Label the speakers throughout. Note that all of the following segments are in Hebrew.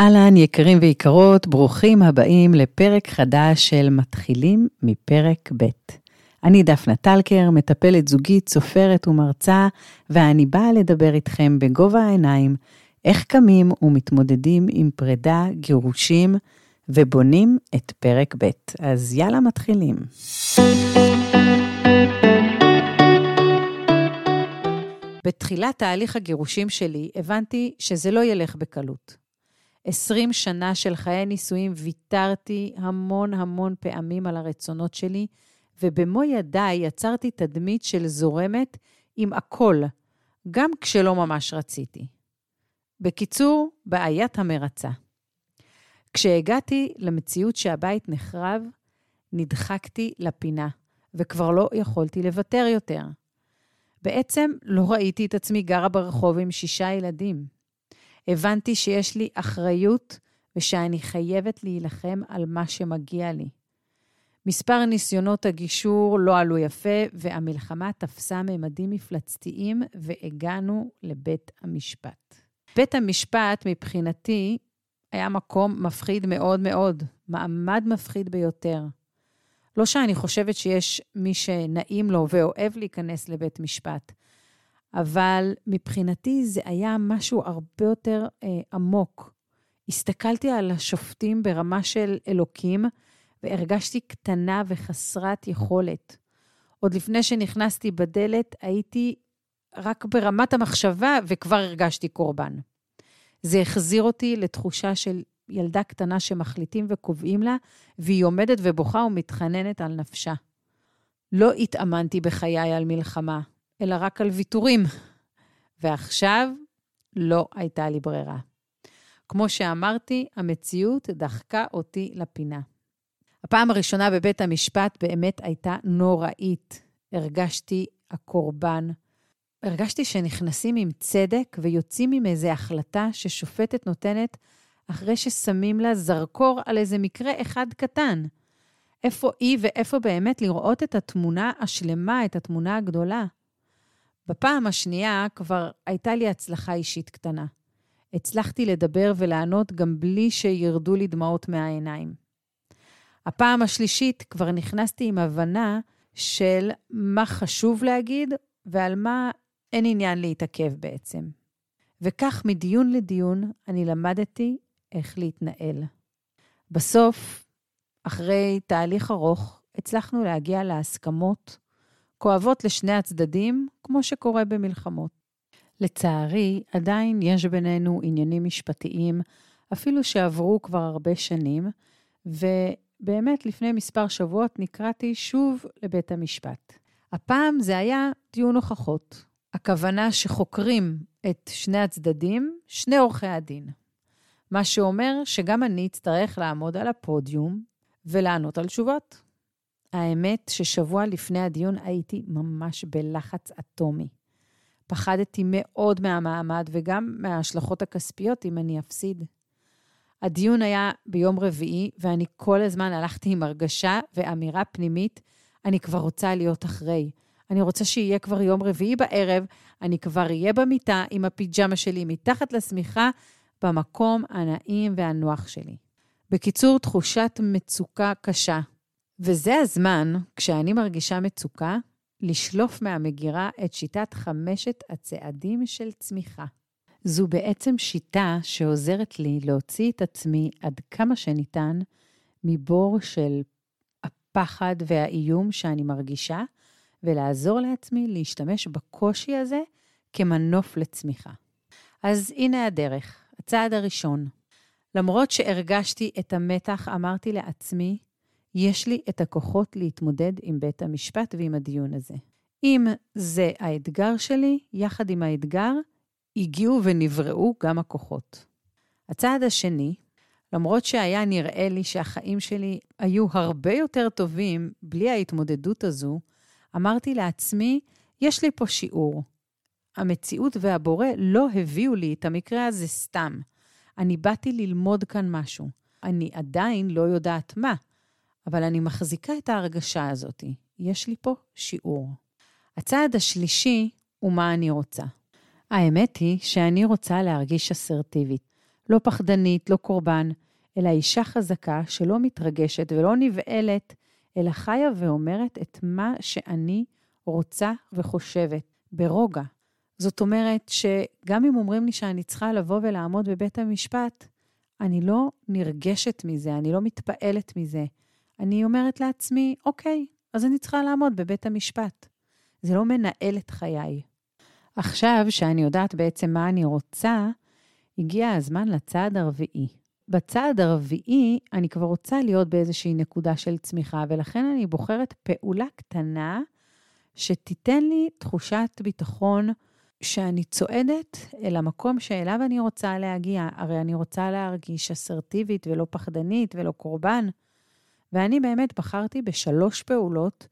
Speaker 1: אהלן, יקרים ויקרות, ברוכים הבאים לפרק חדש של מתחילים מפרק ב'. אני דפנה טלקר, מטפלת זוגית, סופרת ומרצה, ואני באה לדבר איתכם בגובה העיניים, איך קמים ומתמודדים עם פרידה, גירושים, ובונים את פרק ב'. אז יאללה, מתחילים. בתחילת תהליך הגירושים שלי, הבנתי שזה לא ילך בקלות. 20 שנה של חיי נישואים ויתרתי המון המון פעמים על הרצונות שלי, ובמו ידיי יצרתי תדמית של זורמת עם הכל, גם כשלא ממש רציתי. בקיצור, בעיית המרצה. כשהגעתי למציאות שהבית נחרב, נדחקתי לפינה, וכבר לא יכולתי לוותר יותר. בעצם לא ראיתי את עצמי גרה ברחוב עם שישה ילדים. הבנתי שיש לי אחריות ושאני חייבת להילחם על מה שמגיע לי. מספר ניסיונות הגישור לא עלו יפה, והמלחמה תפסה ממדים מפלצתיים, והגענו לבית המשפט. בית המשפט, מבחינתי, היה מקום מפחיד מאוד מאוד, מעמד מפחיד ביותר. לא שאני חושבת שיש מי שנעים לו ואוהב להיכנס לבית משפט, אבל מבחינתי זה היה משהו הרבה יותר אה, עמוק. הסתכלתי על השופטים ברמה של אלוקים, והרגשתי קטנה וחסרת יכולת. עוד לפני שנכנסתי בדלת, הייתי רק ברמת המחשבה, וכבר הרגשתי קורבן. זה החזיר אותי לתחושה של ילדה קטנה שמחליטים וקובעים לה, והיא עומדת ובוכה ומתחננת על נפשה. לא התאמנתי בחיי על מלחמה, אלא רק על ויתורים. ועכשיו לא הייתה לי ברירה. כמו שאמרתי, המציאות דחקה אותי לפינה. הפעם הראשונה בבית המשפט באמת הייתה נוראית. הרגשתי הקורבן. הרגשתי שנכנסים עם צדק ויוצאים עם איזו החלטה ששופטת נותנת אחרי ששמים לה זרקור על איזה מקרה אחד קטן. איפה היא ואיפה באמת לראות את התמונה השלמה, את התמונה הגדולה. בפעם השנייה כבר הייתה לי הצלחה אישית קטנה. הצלחתי לדבר ולענות גם בלי שירדו לי דמעות מהעיניים. הפעם השלישית כבר נכנסתי עם הבנה של מה חשוב להגיד ועל מה אין עניין להתעכב בעצם. וכך מדיון לדיון אני למדתי איך להתנהל. בסוף, אחרי תהליך ארוך, הצלחנו להגיע להסכמות כואבות לשני הצדדים, כמו שקורה במלחמות. לצערי, עדיין יש בינינו עניינים משפטיים, אפילו שעברו כבר הרבה שנים, ובאמת לפני מספר שבועות נקראתי שוב לבית המשפט. הפעם זה היה דיון הוכחות. הכוונה שחוקרים את שני הצדדים, שני עורכי הדין. מה שאומר שגם אני אצטרך לעמוד על הפודיום ולענות על תשובות. האמת ששבוע לפני הדיון הייתי ממש בלחץ אטומי. פחדתי מאוד מהמעמד וגם מההשלכות הכספיות אם אני אפסיד. הדיון היה ביום רביעי, ואני כל הזמן הלכתי עם הרגשה ואמירה פנימית, אני כבר רוצה להיות אחרי. אני רוצה שיהיה כבר יום רביעי בערב, אני כבר אהיה במיטה עם הפיג'מה שלי מתחת לשמיכה, במקום הנעים והנוח שלי. בקיצור, תחושת מצוקה קשה. וזה הזמן, כשאני מרגישה מצוקה, לשלוף מהמגירה את שיטת חמשת הצעדים של צמיחה. זו בעצם שיטה שעוזרת לי להוציא את עצמי עד כמה שניתן מבור של הפחד והאיום שאני מרגישה, ולעזור לעצמי להשתמש בקושי הזה כמנוף לצמיחה. אז הנה הדרך, הצעד הראשון. למרות שהרגשתי את המתח, אמרתי לעצמי, יש לי את הכוחות להתמודד עם בית המשפט ועם הדיון הזה. אם זה האתגר שלי, יחד עם האתגר, הגיעו ונבראו גם הכוחות. הצעד השני, למרות שהיה נראה לי שהחיים שלי היו הרבה יותר טובים בלי ההתמודדות הזו, אמרתי לעצמי, יש לי פה שיעור. המציאות והבורא לא הביאו לי את המקרה הזה סתם. אני באתי ללמוד כאן משהו. אני עדיין לא יודעת מה, אבל אני מחזיקה את ההרגשה הזאת. יש לי פה שיעור. הצעד השלישי הוא מה אני רוצה. האמת היא שאני רוצה להרגיש אסרטיבית. לא פחדנית, לא קורבן, אלא אישה חזקה שלא מתרגשת ולא נבעלת, אלא חיה ואומרת את מה שאני רוצה וחושבת, ברוגע. זאת אומרת שגם אם אומרים לי שאני צריכה לבוא ולעמוד בבית המשפט, אני לא נרגשת מזה, אני לא מתפעלת מזה. אני אומרת לעצמי, אוקיי, אז אני צריכה לעמוד בבית המשפט. זה לא מנהל את חיי. עכשיו, שאני יודעת בעצם מה אני רוצה, הגיע הזמן לצעד הרביעי. בצעד הרביעי, אני כבר רוצה להיות באיזושהי נקודה של צמיחה, ולכן אני בוחרת פעולה קטנה שתיתן לי תחושת ביטחון שאני צועדת אל המקום שאליו אני רוצה להגיע. הרי אני רוצה להרגיש אסרטיבית ולא פחדנית ולא קורבן. ואני באמת בחרתי בשלוש פעולות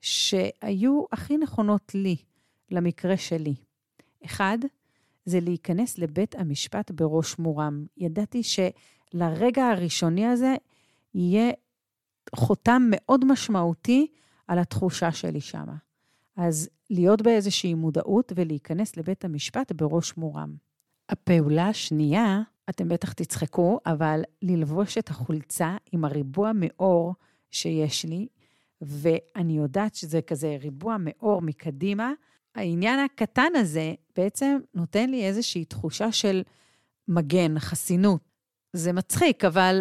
Speaker 1: שהיו הכי נכונות לי, למקרה שלי. אחד, זה להיכנס לבית המשפט בראש מורם. ידעתי שלרגע הראשוני הזה יהיה חותם מאוד משמעותי על התחושה שלי שמה. אז להיות באיזושהי מודעות ולהיכנס לבית המשפט בראש מורם. הפעולה השנייה, אתם בטח תצחקו, אבל ללבוש את החולצה עם הריבוע מאור שיש לי, ואני יודעת שזה כזה ריבוע מאור מקדימה. העניין הקטן הזה בעצם נותן לי איזושהי תחושה של מגן, חסינות. זה מצחיק, אבל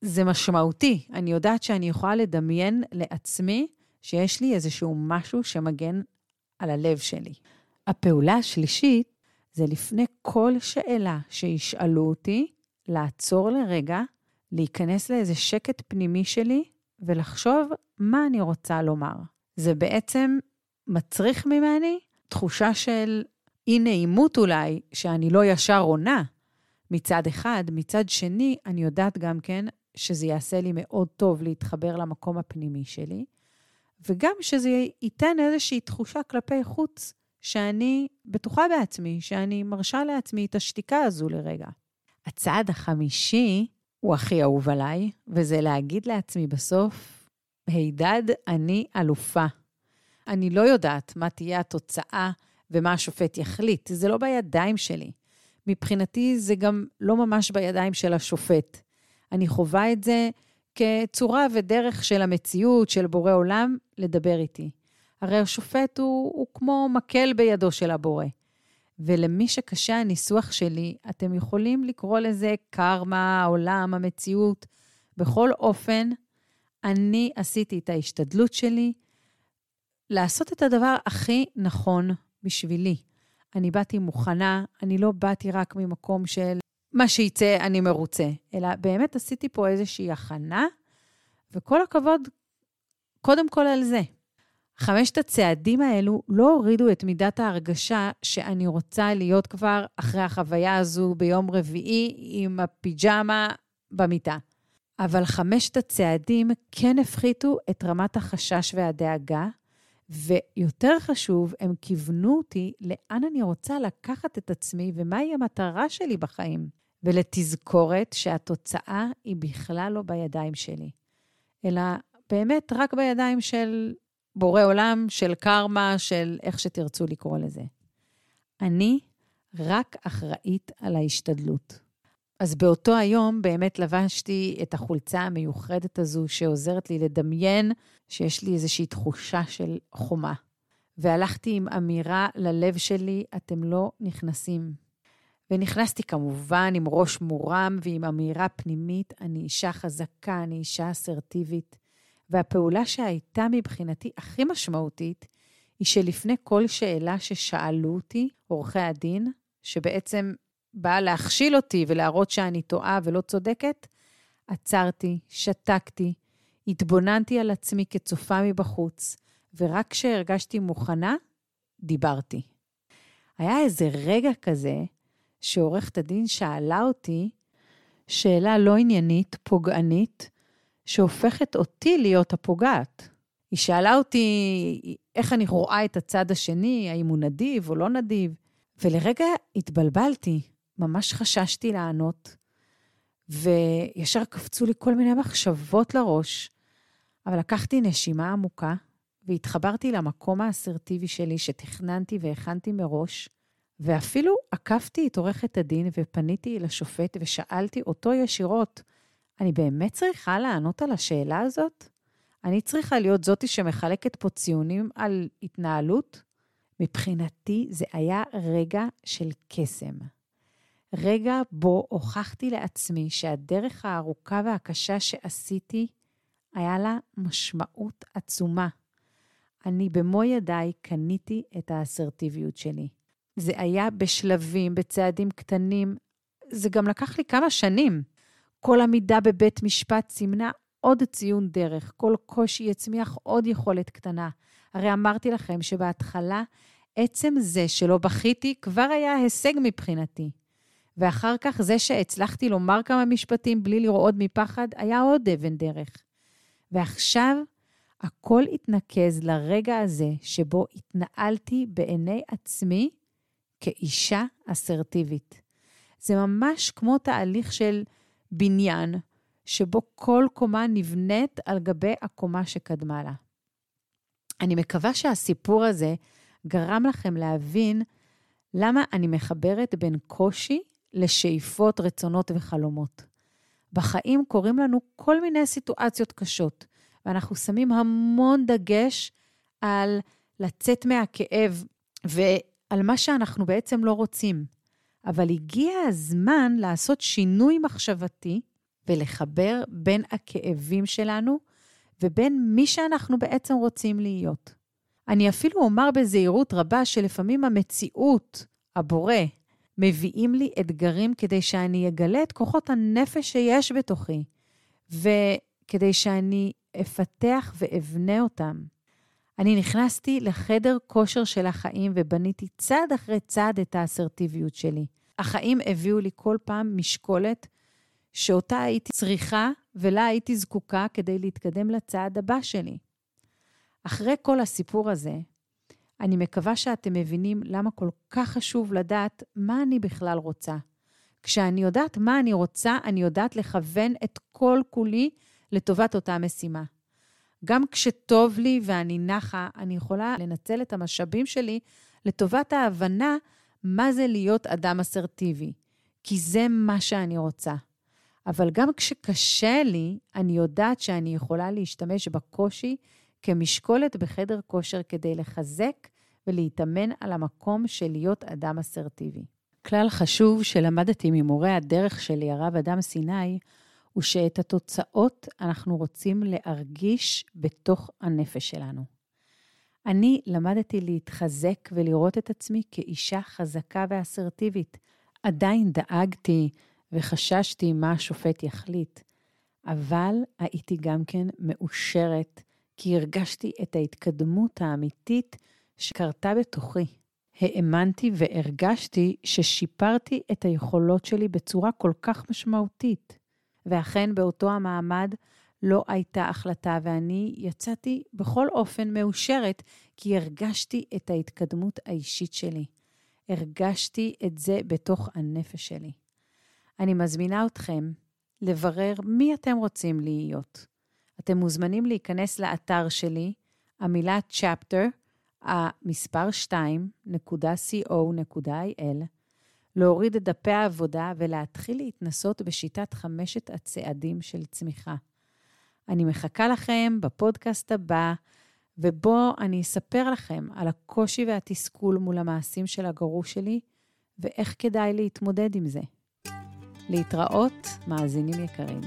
Speaker 1: זה משמעותי. אני יודעת שאני יכולה לדמיין לעצמי שיש לי איזשהו משהו שמגן על הלב שלי. הפעולה השלישית זה לפני כל שאלה שישאלו אותי, לעצור לרגע, להיכנס לאיזה שקט פנימי שלי ולחשוב מה אני רוצה לומר. זה בעצם מצריך ממני תחושה של אי-נעימות אולי, שאני לא ישר עונה מצד אחד. מצד שני, אני יודעת גם כן שזה יעשה לי מאוד טוב להתחבר למקום הפנימי שלי, וגם שזה ייתן איזושהי תחושה כלפי חוץ, שאני בטוחה בעצמי, שאני מרשה לעצמי את השתיקה הזו לרגע. הצעד החמישי הוא הכי אהוב עליי, וזה להגיד לעצמי בסוף, הידד, אני אלופה. אני לא יודעת מה תהיה התוצאה ומה השופט יחליט, זה לא בידיים שלי. מבחינתי זה גם לא ממש בידיים של השופט. אני חווה את זה כצורה ודרך של המציאות, של בורא עולם, לדבר איתי. הרי השופט הוא, הוא כמו מקל בידו של הבורא. ולמי שקשה הניסוח שלי, אתם יכולים לקרוא לזה קרמה, העולם, המציאות. בכל אופן, אני עשיתי את ההשתדלות שלי לעשות את הדבר הכי נכון בשבילי. אני באתי מוכנה, אני לא באתי רק ממקום של מה שיצא, אני מרוצה, אלא באמת עשיתי פה איזושהי הכנה, וכל הכבוד, קודם כל על זה. חמשת הצעדים האלו לא הורידו את מידת ההרגשה שאני רוצה להיות כבר אחרי החוויה הזו ביום רביעי עם הפיג'מה במיטה. אבל חמשת הצעדים כן הפחיתו את רמת החשש והדאגה, ויותר חשוב, הם כיוונו אותי לאן אני רוצה לקחת את עצמי ומהי המטרה שלי בחיים. ולתזכורת שהתוצאה היא בכלל לא בידיים שלי, אלא באמת רק בידיים של בורא עולם, של קרמה, של איך שתרצו לקרוא לזה. אני רק אחראית על ההשתדלות. אז באותו היום באמת לבשתי את החולצה המיוחדת הזו, שעוזרת לי לדמיין שיש לי איזושהי תחושה של חומה. והלכתי עם אמירה ללב שלי, אתם לא נכנסים. ונכנסתי כמובן עם ראש מורם ועם אמירה פנימית, אני אישה חזקה, אני אישה אסרטיבית. והפעולה שהייתה מבחינתי הכי משמעותית, היא שלפני כל שאלה ששאלו אותי, עורכי הדין, שבעצם באה להכשיל אותי ולהראות שאני טועה ולא צודקת, עצרתי, שתקתי, התבוננתי על עצמי כצופה מבחוץ, ורק כשהרגשתי מוכנה, דיברתי. היה איזה רגע כזה שעורכת הדין שאלה אותי שאלה לא עניינית, פוגענית, שהופכת אותי להיות הפוגעת. היא שאלה אותי איך אני רואה את הצד השני, האם הוא נדיב או לא נדיב, ולרגע התבלבלתי, ממש חששתי לענות, וישר קפצו לי כל מיני מחשבות לראש, אבל לקחתי נשימה עמוקה והתחברתי למקום האסרטיבי שלי שתכננתי והכנתי מראש, ואפילו עקפתי את עורכת הדין ופניתי לשופט ושאלתי אותו ישירות, אני באמת צריכה לענות על השאלה הזאת? אני צריכה להיות זאתי שמחלקת פה ציונים על התנהלות? מבחינתי זה היה רגע של קסם. רגע בו הוכחתי לעצמי שהדרך הארוכה והקשה שעשיתי, היה לה משמעות עצומה. אני במו ידיי קניתי את האסרטיביות שלי. זה היה בשלבים, בצעדים קטנים. זה גם לקח לי כמה שנים. כל עמידה בבית משפט סימנה עוד ציון דרך, כל קושי יצמיח עוד יכולת קטנה. הרי אמרתי לכם שבהתחלה, עצם זה שלא בכיתי כבר היה הישג מבחינתי. ואחר כך זה שהצלחתי לומר כמה משפטים בלי לרעוד מפחד, היה עוד אבן דרך. ועכשיו הכל התנקז לרגע הזה שבו התנהלתי בעיני עצמי כאישה אסרטיבית. זה ממש כמו תהליך של בניין, שבו כל קומה נבנית על גבי הקומה שקדמה לה. אני מקווה שהסיפור הזה גרם לכם להבין למה אני מחברת בין קושי לשאיפות, רצונות וחלומות. בחיים קורים לנו כל מיני סיטואציות קשות, ואנחנו שמים המון דגש על לצאת מהכאב ועל מה שאנחנו בעצם לא רוצים. אבל הגיע הזמן לעשות שינוי מחשבתי ולחבר בין הכאבים שלנו ובין מי שאנחנו בעצם רוצים להיות. אני אפילו אומר בזהירות רבה שלפעמים המציאות, הבורא, מביאים לי אתגרים כדי שאני אגלה את כוחות הנפש שיש בתוכי, וכדי שאני אפתח ואבנה אותם. אני נכנסתי לחדר כושר של החיים ובניתי צעד אחרי צעד את האסרטיביות שלי. החיים הביאו לי כל פעם משקולת שאותה הייתי צריכה ולה הייתי זקוקה כדי להתקדם לצעד הבא שלי. אחרי כל הסיפור הזה, אני מקווה שאתם מבינים למה כל כך חשוב לדעת מה אני בכלל רוצה. כשאני יודעת מה אני רוצה, אני יודעת לכוון את כל כולי לטובת אותה משימה. גם כשטוב לי ואני נחה, אני יכולה לנצל את המשאבים שלי לטובת ההבנה מה זה להיות אדם אסרטיבי, כי זה מה שאני רוצה. אבל גם כשקשה לי, אני יודעת שאני יכולה להשתמש בקושי כמשקולת בחדר כושר כדי לחזק ולהתאמן על המקום של להיות אדם אסרטיבי. כלל חשוב שלמדתי ממורה הדרך שלי, הרב אדם סיני, הוא שאת התוצאות אנחנו רוצים להרגיש בתוך הנפש שלנו. אני למדתי להתחזק ולראות את עצמי כאישה חזקה ואסרטיבית. עדיין דאגתי וחששתי מה השופט יחליט, אבל הייתי גם כן מאושרת, כי הרגשתי את ההתקדמות האמיתית שקרתה בתוכי. האמנתי והרגשתי ששיפרתי את היכולות שלי בצורה כל כך משמעותית. ואכן, באותו המעמד לא הייתה החלטה, ואני יצאתי בכל אופן מאושרת, כי הרגשתי את ההתקדמות האישית שלי. הרגשתי את זה בתוך הנפש שלי. אני מזמינה אתכם לברר מי אתם רוצים להיות. אתם מוזמנים להיכנס לאתר שלי, המילה chapter, המספר 2.co.il, להוריד את דפי העבודה ולהתחיל להתנסות בשיטת חמשת הצעדים של צמיחה. אני מחכה לכם בפודקאסט הבא, ובו אני אספר לכם על הקושי והתסכול מול המעשים של הגרוש שלי, ואיך כדאי להתמודד עם זה. להתראות, מאזינים יקרים.